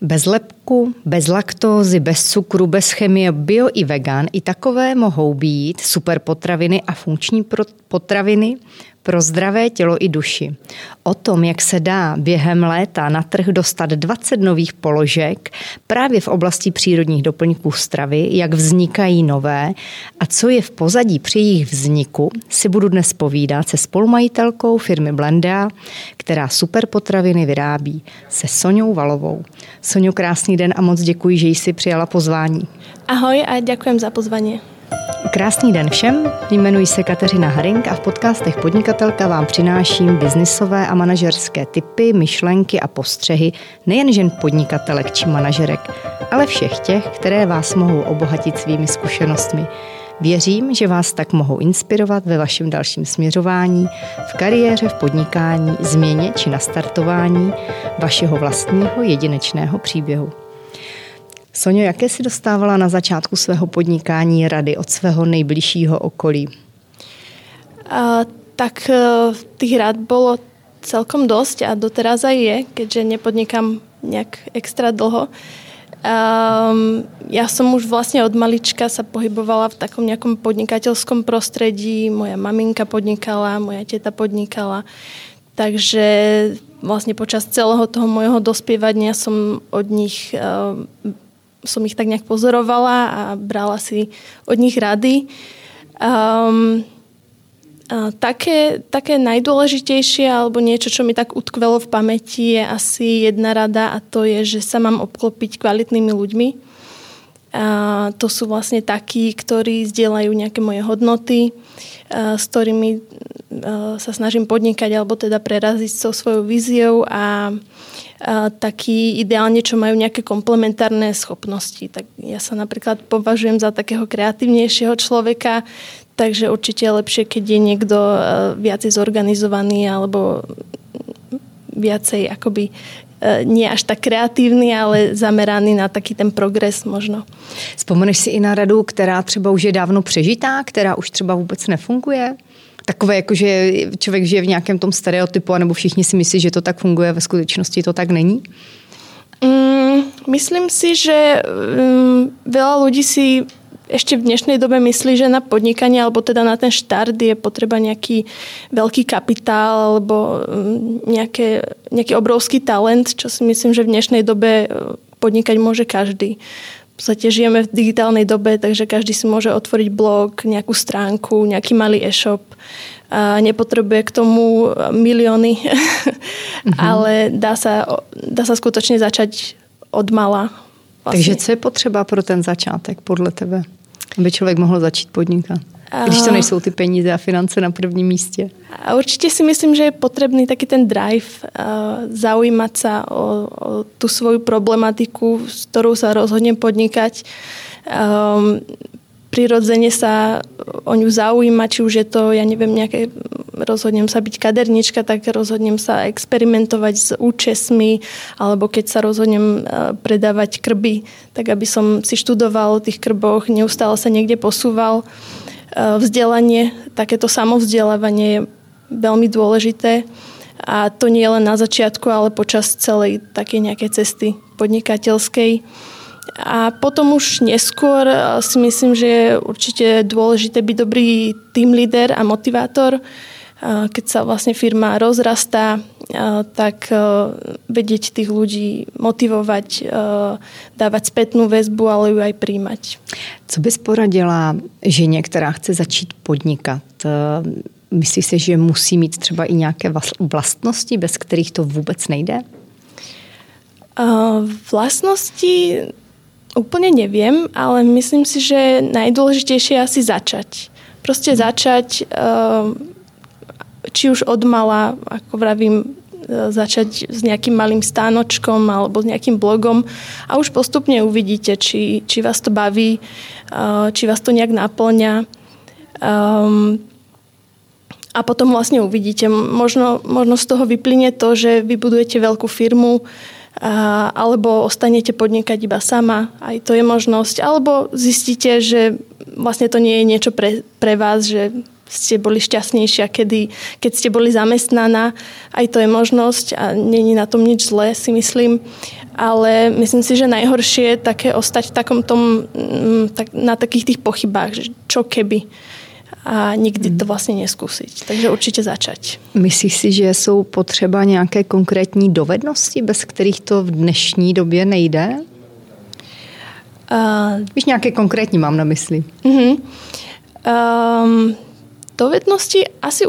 Bez lepku, bez laktózy, bez cukru, bez chemie, bio i vegan, i takové mohou být super potraviny a funkční potraviny pro zdravé tělo i duši. O tom, jak se dá během léta na trh dostat 20 nových položek právě v oblasti přírodních doplňků stravy, jak vznikají nové a co je v pozadí při jejich vzniku, si budu dnes povídat se spolumajitelkou firmy Blenda, která super potraviny vyrábí, se Soňou Valovou. Soňo, krásný den a moc děkuji, že jsi přijala pozvání. Ahoj a děkujem za pozvání. Krásný den všem, jmenuji se Kateřina Haring a v podcastech Podnikatelka vám přináším biznisové a manažerské typy, myšlenky a postřehy nejen žen podnikatelek či manažerek, ale všech těch, které vás mohou obohatit svými zkušenostmi. Věřím, že vás tak mohou inspirovat ve vašem dalším směřování, v kariéře, v podnikání, změně či nastartování vašeho vlastního jedinečného příběhu. Sonio, jaké si dostávala na začátku svého podnikání rady od svého nejbližšího okolí? A, tak e, tých rád bolo celkom dosť a doteraz aj je, keďže nepodnikám nejak extra dlho. Um, ja som už vlastne od malička sa pohybovala v takom nejakom podnikateľskom prostredí. Moja maminka podnikala, moja teta podnikala. Takže vlastne počas celého toho môjho dospievania som od nich uh, som ich tak nejak pozorovala a brala si od nich rady. Um, a také, také najdôležitejšie alebo niečo, čo mi tak utkvelo v pamäti je asi jedna rada a to je, že sa mám obklopiť kvalitnými ľuďmi. A to sú vlastne takí, ktorí zdieľajú nejaké moje hodnoty, s ktorými sa snažím podnikať alebo teda preraziť so svojou víziou a taký ideálne, čo majú nejaké komplementárne schopnosti. Tak ja sa napríklad považujem za takého kreatívnejšieho človeka, takže určite je lepšie, keď je niekto e, viacej zorganizovaný alebo viacej akoby e, nie až tak kreatívny, ale zameraný na taký ten progres možno. Vzpomeneš si i na radu, která třeba už je dávno přežitá, která už třeba vůbec nefunguje? Takové, jako že člověk žije v nějakém tom stereotypu, anebo všichni si myslí, že to tak funguje, ve skutečnosti to tak není? Mm, myslím si, že um, veľa ľudí si ešte v dnešnej dobe myslí, že na podnikanie alebo teda na ten štart je potreba nejaký veľký kapitál alebo mm, nejaké, nejaký obrovský talent, čo si myslím, že v dnešnej dobe podnikať môže každý podstate žijeme v digitálnej dobe, takže každý si môže otvoriť blog, nejakú stránku, nejaký malý e-shop. A nepotrebuje k tomu milióny, mm-hmm. ale dá sa, dá sa skutočne začať od mala. Vlastne. Takže co je potřeba pro ten začátek podle tebe, aby člověk mohl začít podnikat? Když to nejsou ty peníze a finance na prvním místě. A určite si myslím, že je potrebný taký ten drive, zaujímať sa o, o tú svoju problematiku, s ktorou sa rozhodnem podnikať. Um, prirodzene sa o ňu zaujímať, či už je to, ja neviem, nejaké, rozhodnem sa byť kadernička, tak rozhodnem sa experimentovať s účesmi, alebo keď sa rozhodnem predávať krby, tak aby som si študoval o tých krboch, neustále sa niekde posúval. Eh, vzdelanie, takéto samovzdelávanie je veľmi dôležité a to nie len na začiatku, ale počas celej takej nejakej cesty podnikateľskej. A potom už neskôr eh, si myslím, že je určite dôležité byť dobrý team leader a motivátor, keď sa vlastne firma rozrastá, tak vedieť tých ľudí motivovať, dávať spätnú väzbu, ale ju aj príjmať. Co bys poradila ženě, která chce začít podnikat? Myslíš si, že musí mít třeba i nějaké vlastnosti, bez kterých to vůbec nejde? Vlastnosti úplne neviem, ale myslím si, že najdôležitejšie je asi začať. Proste začať či už od mala, ako vravím, e, začať s nejakým malým stánočkom alebo s nejakým blogom a už postupne uvidíte, či, či vás to baví, e, či vás to nejak naplňa. Um, a potom vlastne uvidíte. Možno, možno z toho vyplyne to, že vybudujete veľkú firmu a, alebo ostanete podnikať iba sama. Aj to je možnosť. Alebo zistíte, že vlastne to nie je niečo pre, pre vás, že ste boli šťastnejšia, kedy, keď ste boli zamestnaná. Aj to je možnosť a není na tom nič zlé, si myslím. Ale myslím si, že najhoršie je také ostať v takom tom, mm, tak, na takých tých pochybách, že čo keby a nikdy to vlastně neskúsiť. Takže určitě začať. Myslíš si, že jsou potřeba nějaké konkrétní dovednosti, bez kterých to v dnešní době nejde? Uh, Víš, nějaké konkrétní mám na mysli. Uh-huh. Um, dovednosti asi,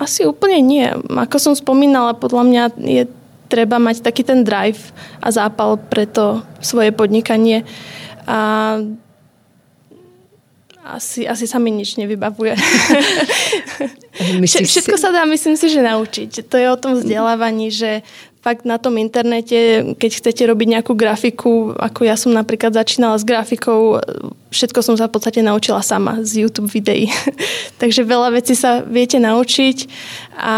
asi úplne nie. Ako som spomínala, podľa mňa je treba mať taký ten drive a zápal pre to svoje podnikanie. A asi, asi sa mi nič nevybavuje. Všetko sa dá, myslím si, že naučiť. To je o tom vzdelávaní, že fakt na tom internete, keď chcete robiť nejakú grafiku, ako ja som napríklad začínala s grafikou, všetko som sa v podstate naučila sama z YouTube videí. Takže veľa vecí sa viete naučiť a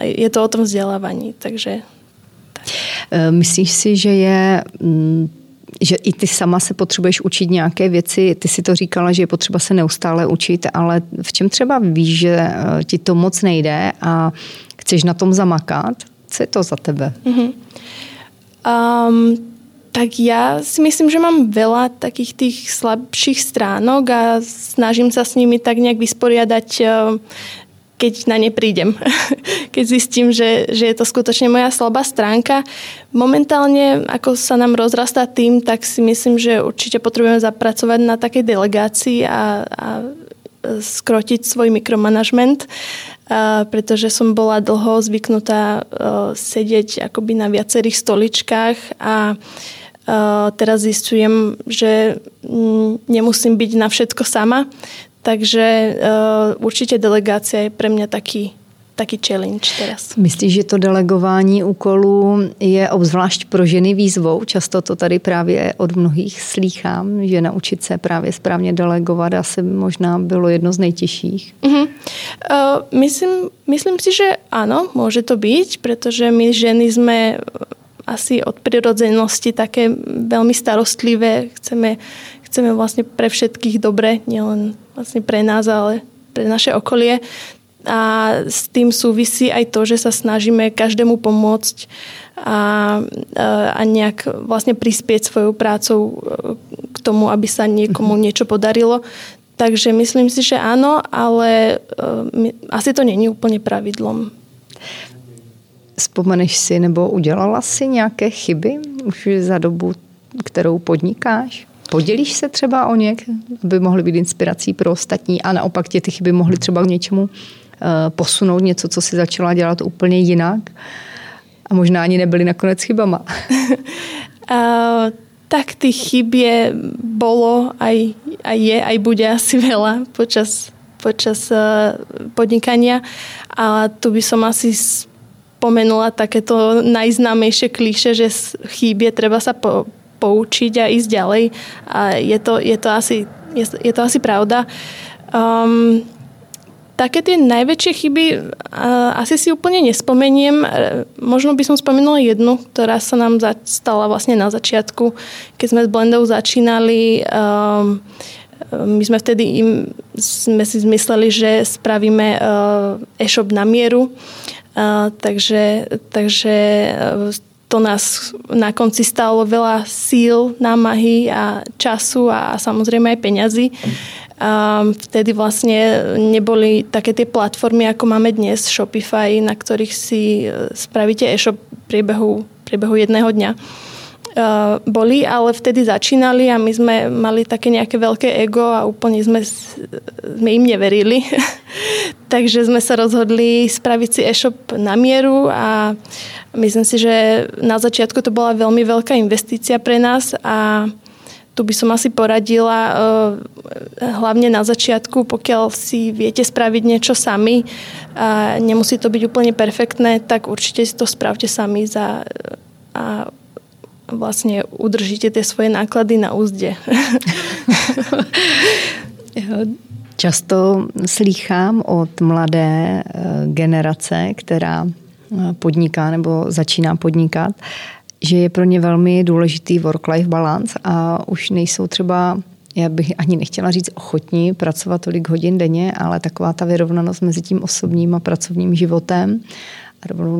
je to o tom vzdelávaní. Takže, tak. E, myslíš si, že je mm, že i ty sama se potřebuješ učit nějaké věci. Ty si to říkala, že je potřeba se neustále učit, ale v čem třeba víš, že e, ti to moc nejde a chceš na tom zamakat? Co je to za tebe? Mm-hmm. Um, tak ja si myslím, že mám veľa takých tých slabších stránok a snažím sa s nimi tak nejak vysporiadať, e, keď na ne prídem. keď zistím, že, že je to skutočne moja slabá stránka. Momentálne, ako sa nám rozrastá tým, tak si myslím, že určite potrebujeme zapracovať na takej delegácii a, a skrotiť svoj mikromanagement pretože som bola dlho zvyknutá e, sedieť akoby na viacerých stoličkách a e, teraz zistujem, že mm, nemusím byť na všetko sama, takže e, určite delegácia je pre mňa taký taký challenge teraz. Myslíš, že to delegování úkolů je obzvlášť pro ženy výzvou? Často to tady právě od mnohých slýchám, že naučit se právě správně delegovat asi možná bylo jedno z nejtěžších. Uh-huh. Uh, myslím, myslím si, že áno, môže to byť, pretože my ženy sme asi od prirodzenosti také veľmi starostlivé. Chceme, chceme vlastne pre všetkých dobre, nielen vlastne pre nás, ale pre naše okolie a s tým súvisí aj to, že sa snažíme každému pomôcť a, a nejak vlastne prispieť svojou prácou e, k tomu, aby sa niekomu mhm. niečo podarilo. Takže myslím si, že áno, ale uh, asi to není úplně pravidlom. Vzpomeneš si nebo udělala si nějaké chyby už za dobu, kterou podnikáš? Podělíš se třeba o ně, aby mohly být inspirací pro ostatní a naopak tě ty chyby mohly třeba k něčemu posunout něco, co si začala dělat úplně jinak a možná ani nebyly nakonec chybama. uh, tak tých chyb je, bolo, aj, aj je, aj bude asi veľa počas, počas uh, podnikania. A tu by som asi spomenula takéto najznámejšie klíše, že chýb je treba sa po, poučiť a ísť ďalej. A je to, je to, asi, je, je to asi pravda. Um, Také tie najväčšie chyby asi si úplne nespomeniem. E, možno by som spomenula jednu, ktorá sa nám stala vlastne na začiatku, keď sme s Blendou začínali. Um, my sme vtedy im, sme si zmysleli, že spravíme e-shop na mieru. Takže, takže to nás na konci stalo veľa síl, námahy a času a samozrejme aj peňazí. A vtedy vlastne neboli také tie platformy, ako máme dnes, Shopify, na ktorých si e, spravíte e-shop priebehu, priebehu jedného dňa. Uh, boli, ale vtedy začínali a my sme mali také nejaké veľké ego a úplne sme, sme im neverili. Takže sme sa rozhodli spraviť si e-shop na mieru a myslím si, že na začiatku to bola veľmi veľká investícia pre nás a tu by som asi poradila eh, hlavne na začiatku, pokiaľ si viete spraviť niečo sami a nemusí to byť úplne perfektné, tak určite si to spravte sami za, a vlastne udržíte tie svoje náklady na úzde. Často slýchám od mladé eh, generace, která eh, podniká nebo začíná podnikat, že je pro ně velmi důležitý work-life balance a už nejsou třeba já bych ani nechtěla říct ochotní pracovat tolik hodin denně, ale taková ta vyrovnanost mezi tím osobním a pracovním životem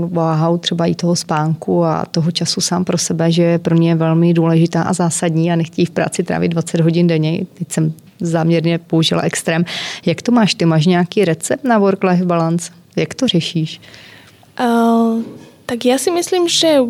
váhou třeba i toho spánku a toho času sám pro sebe, že je pro mě velmi důležitá a zásadní a nechtějí v práci trávit 20 hodin denně. Teď jsem záměrně použila extrém. Jak to máš? Ty máš nějaký recept na work-life balance? Jak to řešíš? Uh, tak ja si myslím, že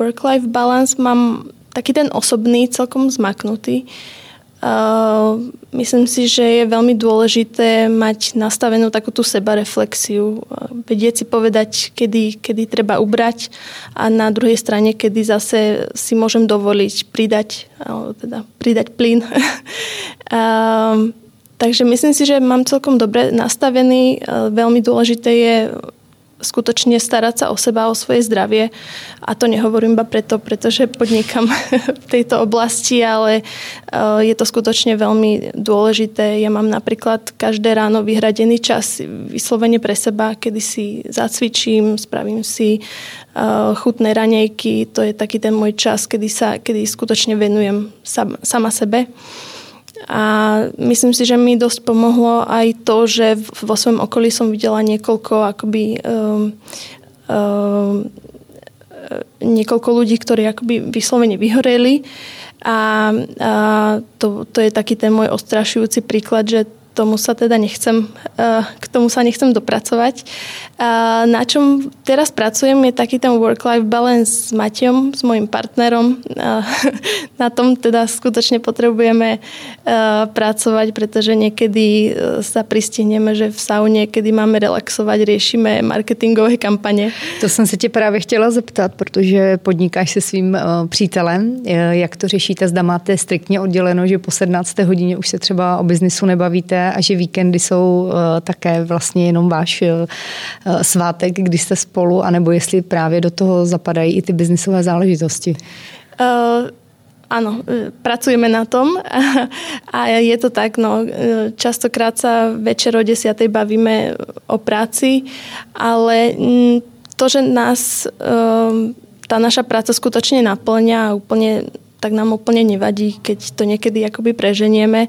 work-life balance mám taký ten osobný celkom zmaknutý. Uh, Uh, myslím si, že je veľmi dôležité mať nastavenú takú tú sebareflexiu, vedieť si povedať, kedy, kedy treba ubrať a na druhej strane, kedy zase si môžem dovoliť pridať, teda pridať plyn. uh, takže myslím si, že mám celkom dobre nastavený. Uh, veľmi dôležité je skutočne starať sa o seba, o svoje zdravie. A to nehovorím iba preto, pretože podnikam v tejto oblasti, ale e, je to skutočne veľmi dôležité. Ja mám napríklad každé ráno vyhradený čas vyslovene pre seba, kedy si zacvičím, spravím si e, chutné ranejky. To je taký ten môj čas, kedy, sa, kedy skutočne venujem sama sebe. A myslím si, že mi dosť pomohlo aj to, že vo svojom okolí som videla niekoľko akoby um, um, niekoľko ľudí, ktorí akoby vyslovene vyhoreli. A, a to, to je taký ten môj ostrašujúci príklad, že tomu sa teda nechcem, eh, k tomu sa nechcem dopracovať. Na čom teraz pracujem je taký ten work-life balance s Matejom, s mojim partnerom. Na tom teda skutočne potrebujeme eh, pracovať, pretože niekedy eh, sa pristihneme, že v saune, kedy máme relaxovať, riešime marketingové kampane. To jsem se tě právě chtěla zeptat, protože podnikáš se svým přítelem. Jak to řešíte? Zda máte striktně odděleno, že po 17. hodině už se třeba o biznisu nebavíte a že víkendy jsou eh, také vlastně jenom váš eh, svátek, kdy jste spolu, anebo jestli právě do toho zapadají i ty biznisové záležitosti? Uh, Áno, pracujeme na tom a je to tak, no, častokrát sa večer o 10. bavíme o práci, ale mm, to, že nás tá naša práca skutočne naplňa a úplne tak nám úplne nevadí, keď to niekedy akoby preženieme.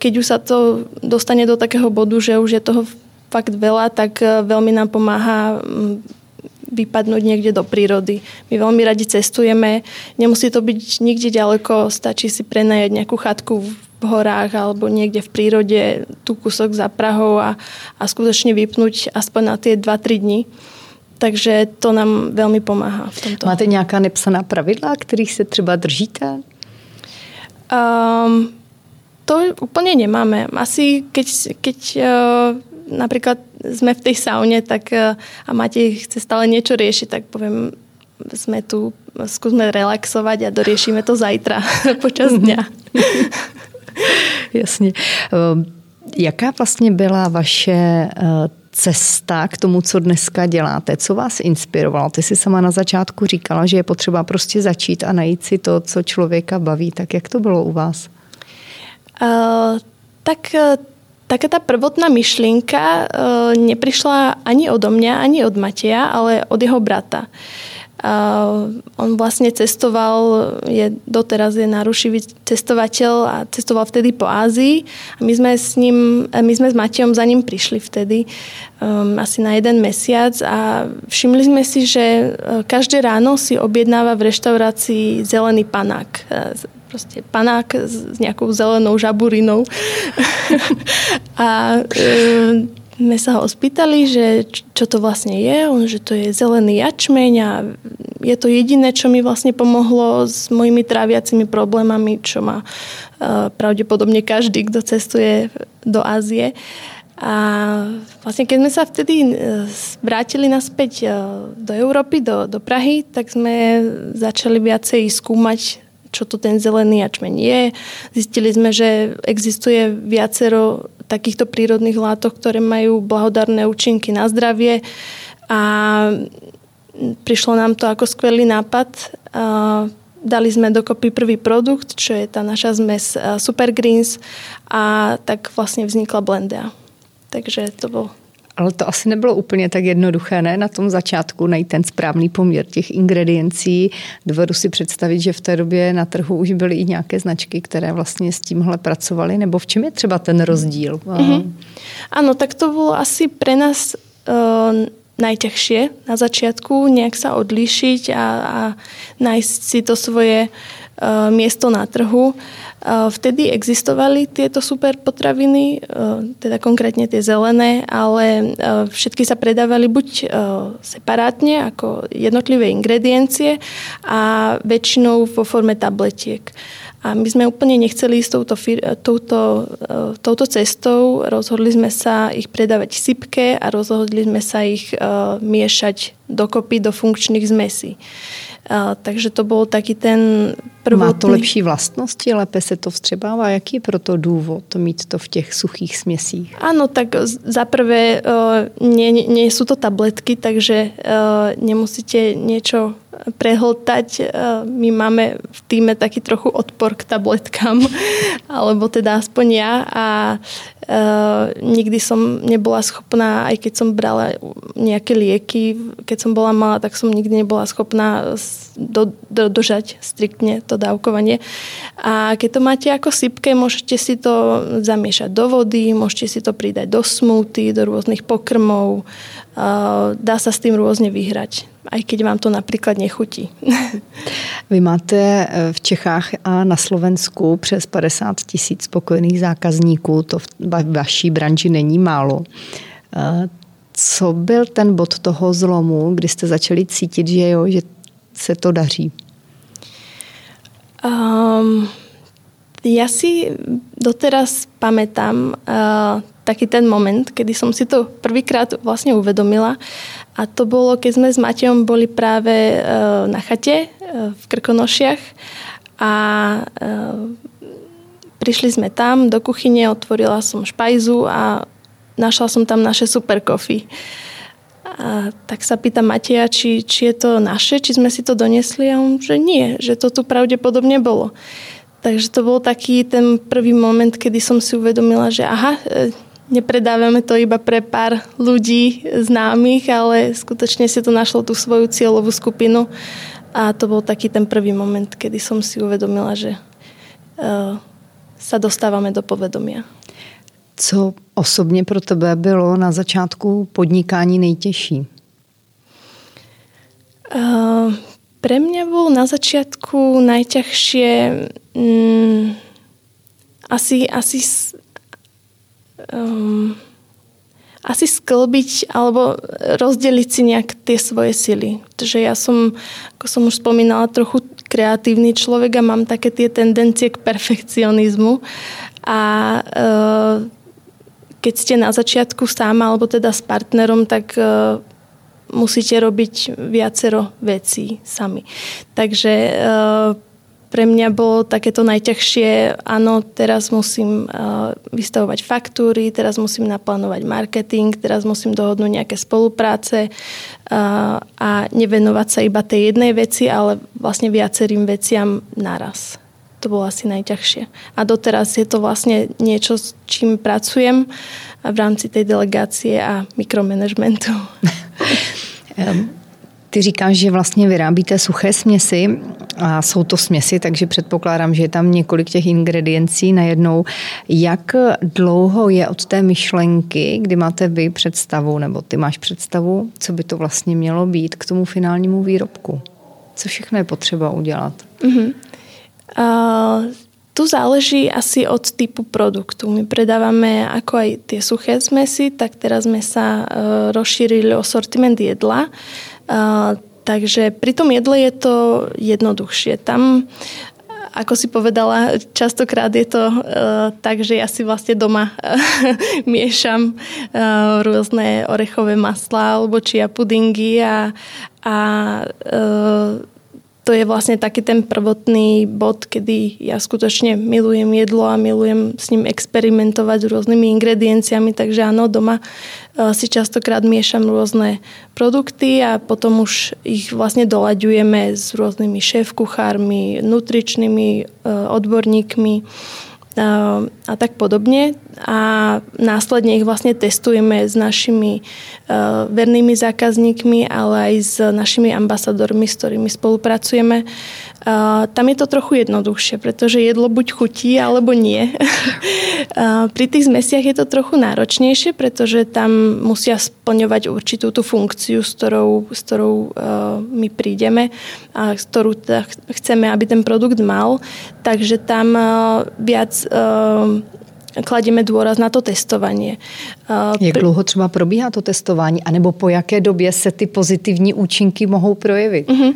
Keď už sa to dostane do takého bodu, že už je toho fakt veľa, tak e, veľmi nám pomáha vypadnúť niekde do prírody. My veľmi radi cestujeme, nemusí to byť nikde ďaleko, stačí si prenajať nejakú chatku v horách alebo niekde v prírode, tu kúsok za Prahou a, a skutočne vypnúť aspoň na tie 2-3 dní. Takže to nám velmi pomáhá v tomto. Máte nějaká nepsaná pravidla, kterých se třeba držíte? Um, to úplně nemáme. Asi keď, keď uh, napríklad sme v tej saune tak, uh, a Matej chce stále niečo riešiť, tak poviem, sme tu, skúsme relaxovať a doriešime to zajtra počas dňa. Jasně. Ehm, jaká vlastně byla vaše uh, cesta k tomu, co dneska děláte? Co vás inspirovalo? Ty jsi sama na začátku říkala, že je potřeba prostě začít a najít si to, co člověka baví. Tak jak to bylo u vás? Uh, tak uh, taká tá prvotná myšlienka uh, neprišla ani odo mňa, ani od Mateja, ale od jeho brata. Uh, on vlastne cestoval, je, doteraz je narušivý cestovateľ a cestoval vtedy po Ázii. A my sme s ním, my sme s Matejom za ním prišli vtedy um, asi na jeden mesiac a všimli sme si, že uh, každé ráno si objednáva v reštaurácii zelený panák uh, proste panák s nejakou zelenou žaburinou. a um, sme sa ho spýtali, že čo to vlastne je, on, že to je zelený jačmeň a je to jediné, čo mi vlastne pomohlo s mojimi tráviacimi problémami, čo má uh, pravdepodobne každý, kto cestuje do Ázie. A vlastne keď sme sa vtedy e, vrátili naspäť e, do Európy, do, do Prahy, tak sme začali viacej skúmať, čo to ten zelený jačmeň je. Zistili sme, že existuje viacero takýchto prírodných látok, ktoré majú blahodárne účinky na zdravie a prišlo nám to ako skvelý nápad. Dali sme dokopy prvý produkt, čo je tá naša zmes Super Greens a tak vlastne vznikla Blendea. Takže to bol Ale to asi nebylo úplně tak jednoduché, ne? Na tom začátku najít ten správný poměr těch ingrediencí. Dovedu si představit, že v té době na trhu už byly i nějaké značky, které vlastně s tímhle pracovaly, nebo v čem je třeba ten rozdíl? Mm-hmm. Ano, tak to bylo asi pre nás uh, najťažšie na začiatku nejak sa odlíšiť a, a nájsť si to svoje uh, miesto na trhu. Uh, vtedy existovali tieto super potraviny, uh, teda konkrétne tie zelené, ale všetky sa predávali buď separátne ako jednotlivé ingrediencie a väčšinou vo forme tabletiek. A my sme úplne nechceli ísť touto, touto, e, touto cestou. Rozhodli sme sa ich predávať sypke a rozhodli sme sa ich miešať dokopy do funkčných zmesí. Uh, takže to bol taký ten prvotný... Má to lepší vlastnosti, lépe se to vstřebává. Jaký je proto důvod mít to v těch suchých směsích? Áno, tak za prvé uh, nie, nie sú to tabletky, takže uh, nemusíte niečo prehltať. E, my máme v týme taký trochu odpor k tabletkám, alebo teda aspoň ja a Uh, nikdy som nebola schopná, aj keď som brala nejaké lieky, keď som bola malá, tak som nikdy nebola schopná do, do, dožať striktne to dávkovanie. A keď to máte ako sypke, môžete si to zamiešať do vody, môžete si to pridať do smoothie, do rôznych pokrmov. Uh, dá sa s tým rôzne vyhrať aj keď vám to napríklad nechutí. Vy máte eh, v Čechách a na Slovensku přes 50 tisíc spokojených zákazníků, to v vaší branži není málo. Eh, co byl ten bod toho zlomu, kdy jste začali cítit, že jo, že se to daří? Um, ja si doteraz pamätám uh, taký ten moment, kedy som si to prvýkrát vlastne uvedomila. A to bolo, keď sme s Matejom boli práve uh, na chate uh, v Krkonošiach a uh, prišli sme tam do kuchyne, otvorila som špajzu a našla som tam naše super coffee. A tak sa pýta Mateja, či, či je to naše, či sme si to donesli a on, že nie, že to tu pravdepodobne bolo. Takže to bol taký ten prvý moment, kedy som si uvedomila, že aha, e, nepredávame to iba pre pár ľudí známych, ale skutočne si to našlo tú svoju cieľovú skupinu. A to bol taký ten prvý moment, kedy som si uvedomila, že uh, sa dostávame do povedomia. Co osobně pro tebe bylo na začátku podnikání nejtěžší? Uh, pre mňa bol na začiatku najťažšie um, asi, asi um, asi sklbiť alebo rozdeliť si nejak tie svoje sily. Pretože ja som, ako som už spomínala, trochu kreatívny človek a mám také tie tendencie k perfekcionizmu. A uh, keď ste na začiatku sám alebo teda s partnerom, tak uh, musíte robiť viacero vecí sami. Takže e, pre mňa bolo takéto najťažšie, áno, teraz musím e, vystavovať faktúry, teraz musím naplánovať marketing, teraz musím dohodnúť nejaké spolupráce e, a nevenovať sa iba tej jednej veci, ale vlastne viacerým veciam naraz. To bolo asi najťažšie. A doteraz je to vlastne niečo, s čím pracujem v rámci tej delegácie a mikromanagementu. Ty říkáš, že vlastně vyrábíte suché směsi a jsou to směsi, takže předpokládám, že je tam několik těch ingrediencí najednou. Jak dlouho je od té myšlenky, kdy máte vy představu, nebo ty máš představu, co by to vlastně mělo být k tomu finálnímu výrobku? Co všechno je potřeba udělat? Uh-huh. Uh, tu záleží asi od typu produktu. My predávame ako aj tie suché zmesy, tak teraz sme sa uh, rozšírili o sortiment jedla. Takže pri tom jedle je to jednoduchšie. Tam ako si povedala, častokrát je to uh, tak, že ja si vlastne doma uh, miešam uh, rôzne orechové masla alebo čia pudingy a, a uh, to je vlastne taký ten prvotný bod, kedy ja skutočne milujem jedlo a milujem s ním experimentovať s rôznymi ingredienciami, takže áno, doma e, si častokrát miešam rôzne produkty a potom už ich vlastne dolaďujeme s rôznymi šéf-kuchármi, nutričnými e, odborníkmi, a tak podobne. A následne ich vlastne testujeme s našimi vernými zákazníkmi, ale aj s našimi ambasadormi, s ktorými spolupracujeme. Tam je to trochu jednoduchšie, pretože jedlo buď chutí, alebo nie. Pri tých zmesiach je to trochu náročnejšie, pretože tam musia splňovať určitú tú funkciu, s ktorou, s ktorou my prídeme a ktorú chceme, aby ten produkt mal. Takže tam viac kladíme dôraz na to testovanie. Jak dlouho třeba probíhá to testování, anebo po jaké době se ty pozitivní účinky mohou projevit? Uh-huh.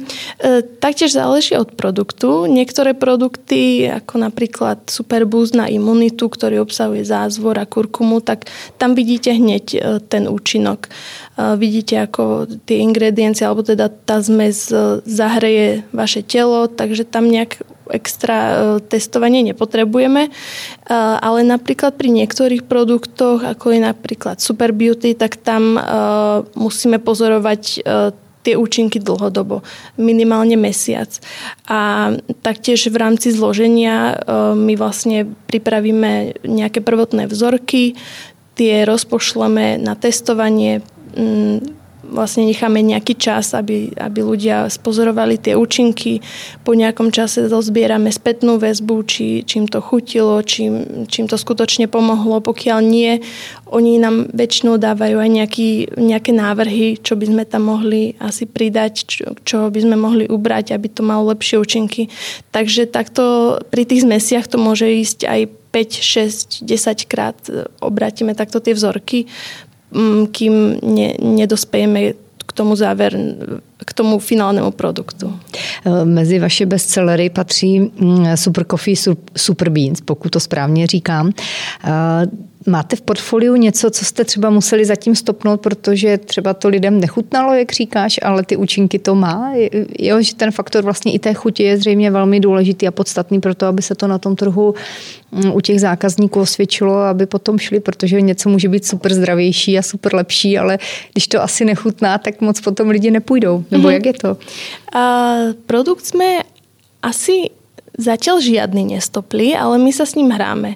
Taktiež záleží od produktu. Niektoré produkty, ako napríklad Superboost na imunitu, ktorý obsahuje zázvor a kurkumu, tak tam vidíte hneď e, ten účinok. Vidíte, ako tie ingrediencie, alebo teda tá zmes e, zahreje vaše telo, takže tam nejak extra e, testovanie nepotrebujeme, e, ale napríklad pri niektorých produktoch, ako je napríklad Super Beauty, tak tam e, musíme pozorovať tie účinky dlhodobo, minimálne mesiac. A taktiež v rámci zloženia my vlastne pripravíme nejaké prvotné vzorky, tie rozpošleme na testovanie vlastne necháme nejaký čas, aby, aby ľudia spozorovali tie účinky. Po nejakom čase zozbierame spätnú väzbu, či, čím to chutilo, čím, čím to skutočne pomohlo. Pokiaľ nie, oni nám väčšinou dávajú aj nejaký, nejaké návrhy, čo by sme tam mohli asi pridať, čo, čo by sme mohli ubrať, aby to malo lepšie účinky. Takže takto pri tých zmesiach to môže ísť aj 5, 6, 10 krát obratíme takto tie vzorky kým ne, nedospejeme k tomu záver, k tomu finálnemu produktu. E, mezi vaše bestsellery patří Super Coffee, Super Beans, pokud to správně říkám. Máte v portfoliu něco, co jste třeba museli zatím stopnout, protože třeba to lidem nechutnalo, jak říkáš, ale ty účinky to má? Jo, že ten faktor vlastně i té chuti je zřejmě velmi důležitý a podstatný pro to, aby se to na tom trhu mm, u těch zákazníků osvědčilo, aby potom šli, protože něco může být super zdravější a super lepší, ale když to asi nechutná, tak moc potom lidi nepůjdou. Nebo mm-hmm. jak je to? Uh, produkt jsme asi Zatiaľ žiadny nestopli, ale my sa s ním hráme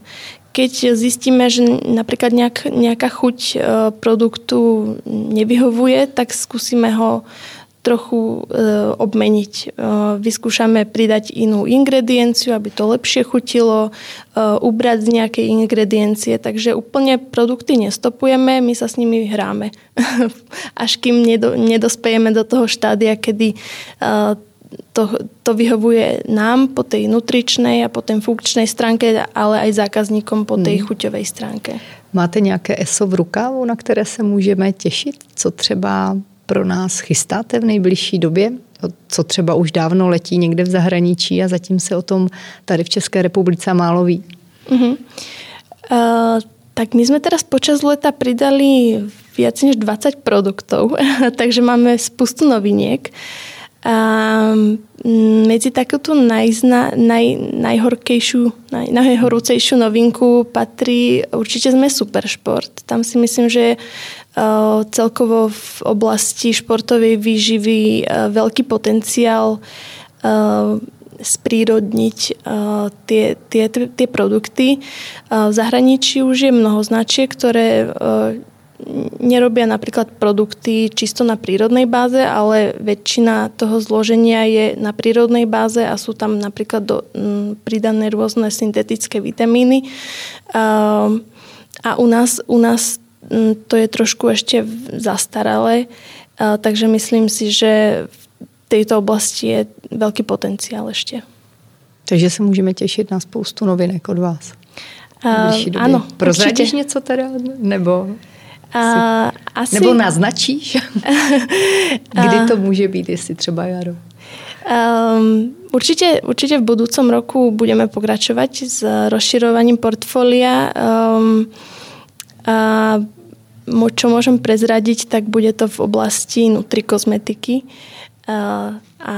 keď zistíme, že napríklad nejak, nejaká chuť e, produktu nevyhovuje, tak skúsime ho trochu e, obmeniť. E, vyskúšame pridať inú ingredienciu, aby to lepšie chutilo, ubrať z nejakej ingrediencie. Takže úplne produkty nestopujeme, my sa s nimi hráme. Až kým nedospejeme do toho štádia, kedy to, to vyhovuje nám po tej nutričnej a po tej funkčnej stránke, ale aj zákazníkom po tej hmm. chuťovej stránke. Máte nějaké ESO v rukávu, na které se můžeme těšit? Co třeba pro nás chystáte v nejbližší době? Co třeba už dávno letí někde v zahraničí a zatím se o tom tady v České republice málo ví? Uh-huh. Uh, tak my sme teraz počas leta pridali viac než 20 produktov, takže máme spustu noviniek. Uh, a mm, medzi takúto najzna, naj, najhorkejšiu, naj, najhorúcejšiu novinku patrí určite sme Superšport. Tam si myslím, že uh, celkovo v oblasti športovej výživy uh, veľký potenciál uh, sprírodniť uh, tie, tie, tie produkty. Uh, v zahraničí už je mnoho značiek, ktoré uh, nerobia napríklad produkty čisto na prírodnej báze, ale väčšina toho zloženia je na prírodnej báze a sú tam napríklad do, m, pridané rôzne syntetické vitamíny. A, a u nás, u nás m, to je trošku ešte zastaralé, a, takže myslím si, že v tejto oblasti je veľký potenciál ešte. Takže se můžeme těšit na spoustu novinek od vás. Uh, áno, Prozradíš něco teda? Nebo... Uh, asi... Nebo naznačíš, kdy to může být, jestli třeba jaro? Um, určite, určite v budúcom roku budeme pokračovať s rozširovaním portfólia. Um, a čo môžem prezradiť, tak bude to v oblasti nutrikozmetiky. Uh, a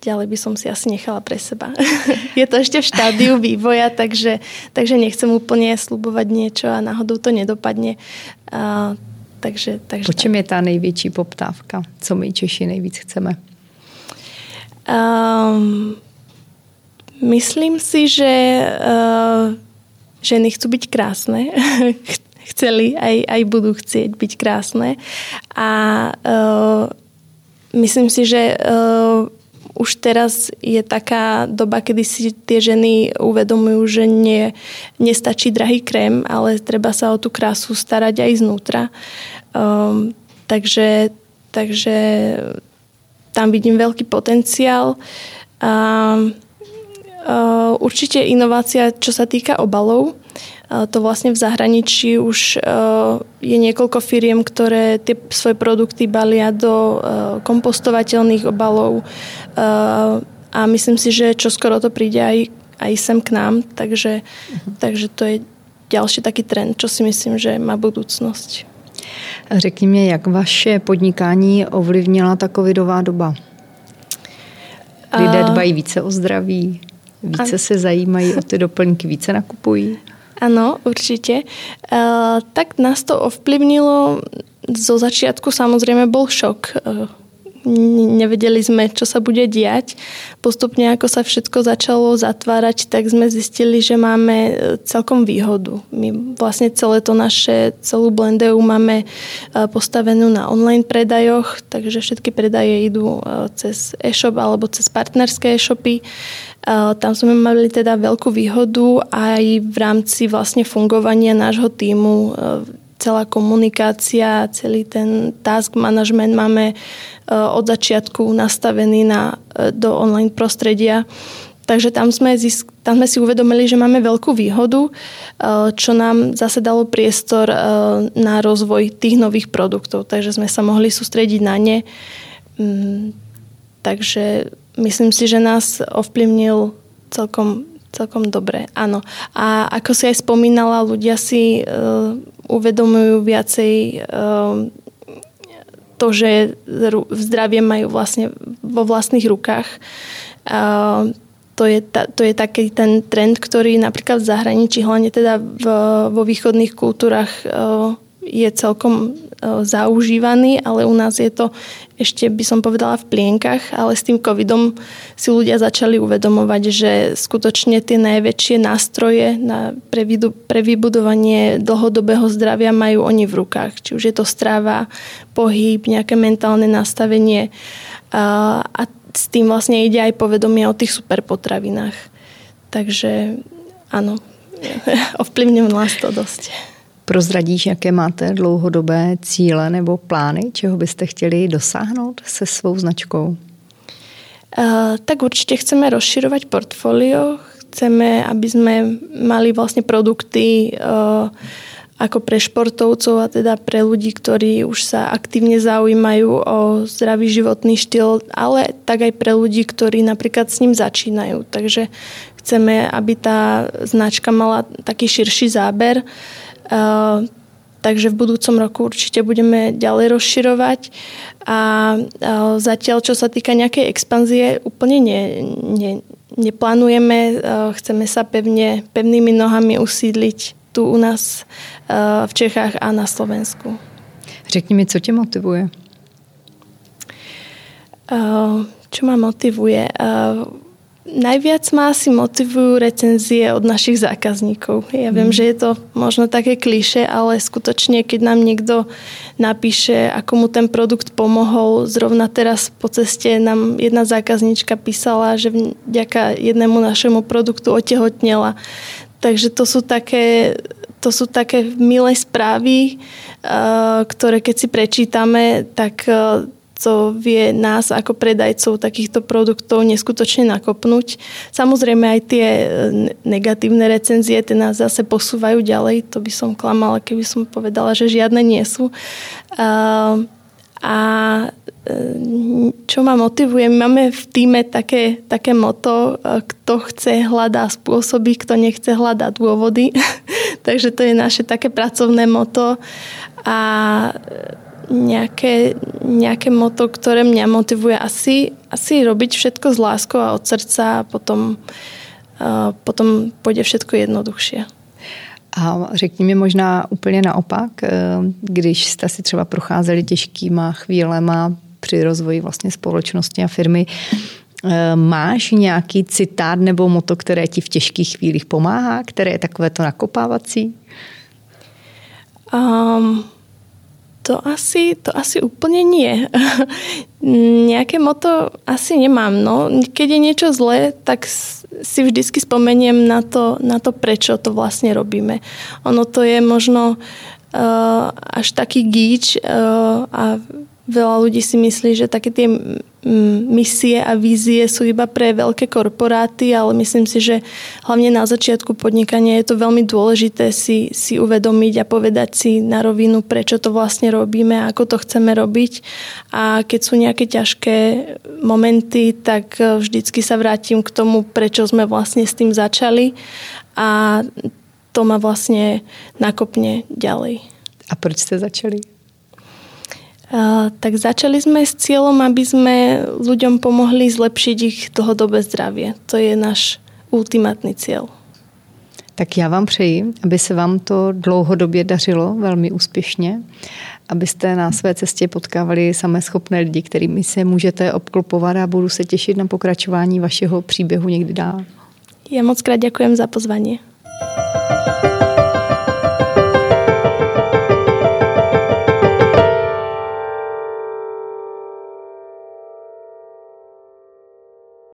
ďalej by som si asi nechala pre seba. je to ešte v štádiu vývoja, takže, takže nechcem úplne slubovať niečo a náhodou to nedopadne. A, takže, takže po čem je tá největší poptávka? Co my Češi nejvíc chceme? Um, myslím si, že uh, ženy chcú byť krásne. Chceli, aj, aj budú chcieť byť krásne. A uh, myslím si, že uh, už teraz je taká doba, kedy si tie ženy uvedomujú, že nie, nestačí drahý krém, ale treba sa o tú krásu starať aj znútra. Um, takže, takže tam vidím veľký potenciál. Um, uh, určite inovácia, čo sa týka obalov. To vlastne v zahraničí už je niekoľko firiem, ktoré tie svoje produkty balia do kompostovateľných obalov a myslím si, že čo skoro to príde aj, aj sem k nám, takže, uh-huh. takže to je ďalší taký trend, čo si myslím, že má budúcnosť. Řekni mi, jak vaše podnikání ovlivnila ta covidová doba? Lidé dbají více o zdraví, více se zajímají o ty doplňky, více nakupují? Áno, určite. Uh, tak nás to ovplyvnilo. Zo začiatku samozrejme bol šok. Uh, nevedeli sme, čo sa bude diať. Postupne, ako sa všetko začalo zatvárať, tak sme zistili, že máme e, celkom výhodu. My vlastne celé to naše, celú Blendeu máme e, postavenú na online predajoch, takže všetky predaje idú e, cez e-shop alebo cez partnerské e-shopy. Tam sme mali teda veľkú výhodu aj v rámci vlastne fungovania nášho týmu celá komunikácia, celý ten task management máme e, od začiatku nastavený na, e, do online prostredia. Takže tam sme, zisk, tam sme si uvedomili, že máme veľkú výhodu, e, čo nám zase dalo priestor na rozvoj tých nových produktov. Takže sme sa mohli sústrediť na ne. Mm, takže myslím si, že nás ovplyvnil celkom Celkom dobre, áno. A ako si aj spomínala, ľudia si uh, uvedomujú viacej uh, to, že zdravie majú vlastne vo vlastných rukách. Uh, to je, ta, to je taký ten trend, ktorý napríklad v zahraničí, hlavne teda v, vo východných kultúrach je celkom E, zaužívaný, ale u nás je to ešte by som povedala v plienkach, ale s tým covidom si ľudia začali uvedomovať, že skutočne tie najväčšie nástroje na, pre, pre vybudovanie dlhodobého zdravia majú oni v rukách. Či už je to strava, pohyb, nejaké mentálne nastavenie a, a s tým vlastne ide aj povedomie o tých superpotravinách. Takže áno, ovplyvňujú nás to dosť. Prozradíš, jaké máte dlouhodobé cíle nebo plány, čeho byste chtěli dosáhnout se svou značkou? Uh, tak určite chceme rozširovať portfólio, chceme, aby sme mali vlastne produkty uh, ako pre športovcov a teda pre ľudí, ktorí už sa aktívne zaujímajú o zdravý životný štýl, ale tak aj pre ľudí, ktorí napríklad s ním začínajú. Takže chceme, aby tá značka mala taký širší záber. Uh, takže v budúcom roku určite budeme ďalej rozširovať a zatiaľ, čo sa týka nejakej expanzie, úplne ne, ne, neplánujeme. Chceme sa pevne, pevnými nohami usídliť tu u nás v Čechách a na Slovensku. Řekni mi, co tě motivuje? Čo ma motivuje? Najviac ma asi motivujú recenzie od našich zákazníkov. Ja viem, mm. že je to možno také kliše, ale skutočne, keď nám niekto napíše, ako mu ten produkt pomohol, zrovna teraz po ceste nám jedna zákazníčka písala, že vďaka jednému našemu produktu otehotnela. Takže to sú také, to sú také milé správy, ktoré keď si prečítame, tak to vie nás ako predajcov takýchto produktov neskutočne nakopnúť. Samozrejme aj tie e, negatívne recenzie, tie nás zase posúvajú ďalej. To by som klamala, keby som povedala, že žiadne nie sú. A, a e, čo ma motivuje, máme v týme také, také moto, e, kto chce hľadá spôsoby, kto nechce hľadá dôvody. Takže to je naše také pracovné moto. A nejaké, nejaké moto, ktoré mňa motivuje asi, asi robiť všetko s láskou a od srdca a potom, uh, potom pôjde všetko jednoduchšie. A řekni mi možná úplně naopak, eh, když jste si třeba procházeli těžkýma chvílema při rozvoji vlastně společnosti a firmy, Eh, máš nějaký citát nebo moto, které ti v těžkých chvílích pomáhá, které je takové to nakopávací? Um, to asi, to asi úplne nie. Nejaké moto asi nemám. No. Keď je niečo zlé, tak si vždycky spomeniem na to, na to, prečo to vlastne robíme. Ono to je možno uh, až taký gíč uh, a Veľa ľudí si myslí, že také tie misie a vízie sú iba pre veľké korporáty, ale myslím si, že hlavne na začiatku podnikania je to veľmi dôležité si, si uvedomiť a povedať si na rovinu, prečo to vlastne robíme, ako to chceme robiť. A keď sú nejaké ťažké momenty, tak vždycky sa vrátim k tomu, prečo sme vlastne s tým začali a to ma vlastne nakopne ďalej. A proč ste začali? Tak začali sme s cieľom, aby sme ľuďom pomohli zlepšiť ich dlhodobé zdravie. To je náš ultimátny cieľ. Tak já vám přeji, aby se vám to dlouhodobě dařilo velmi úspěšně, abyste na své cestě potkávali samé schopné lidi, kterými se můžete obklopovat a budu se těšit na pokračování vašeho příběhu někdy dál. Já moc krát děkujem za pozvání.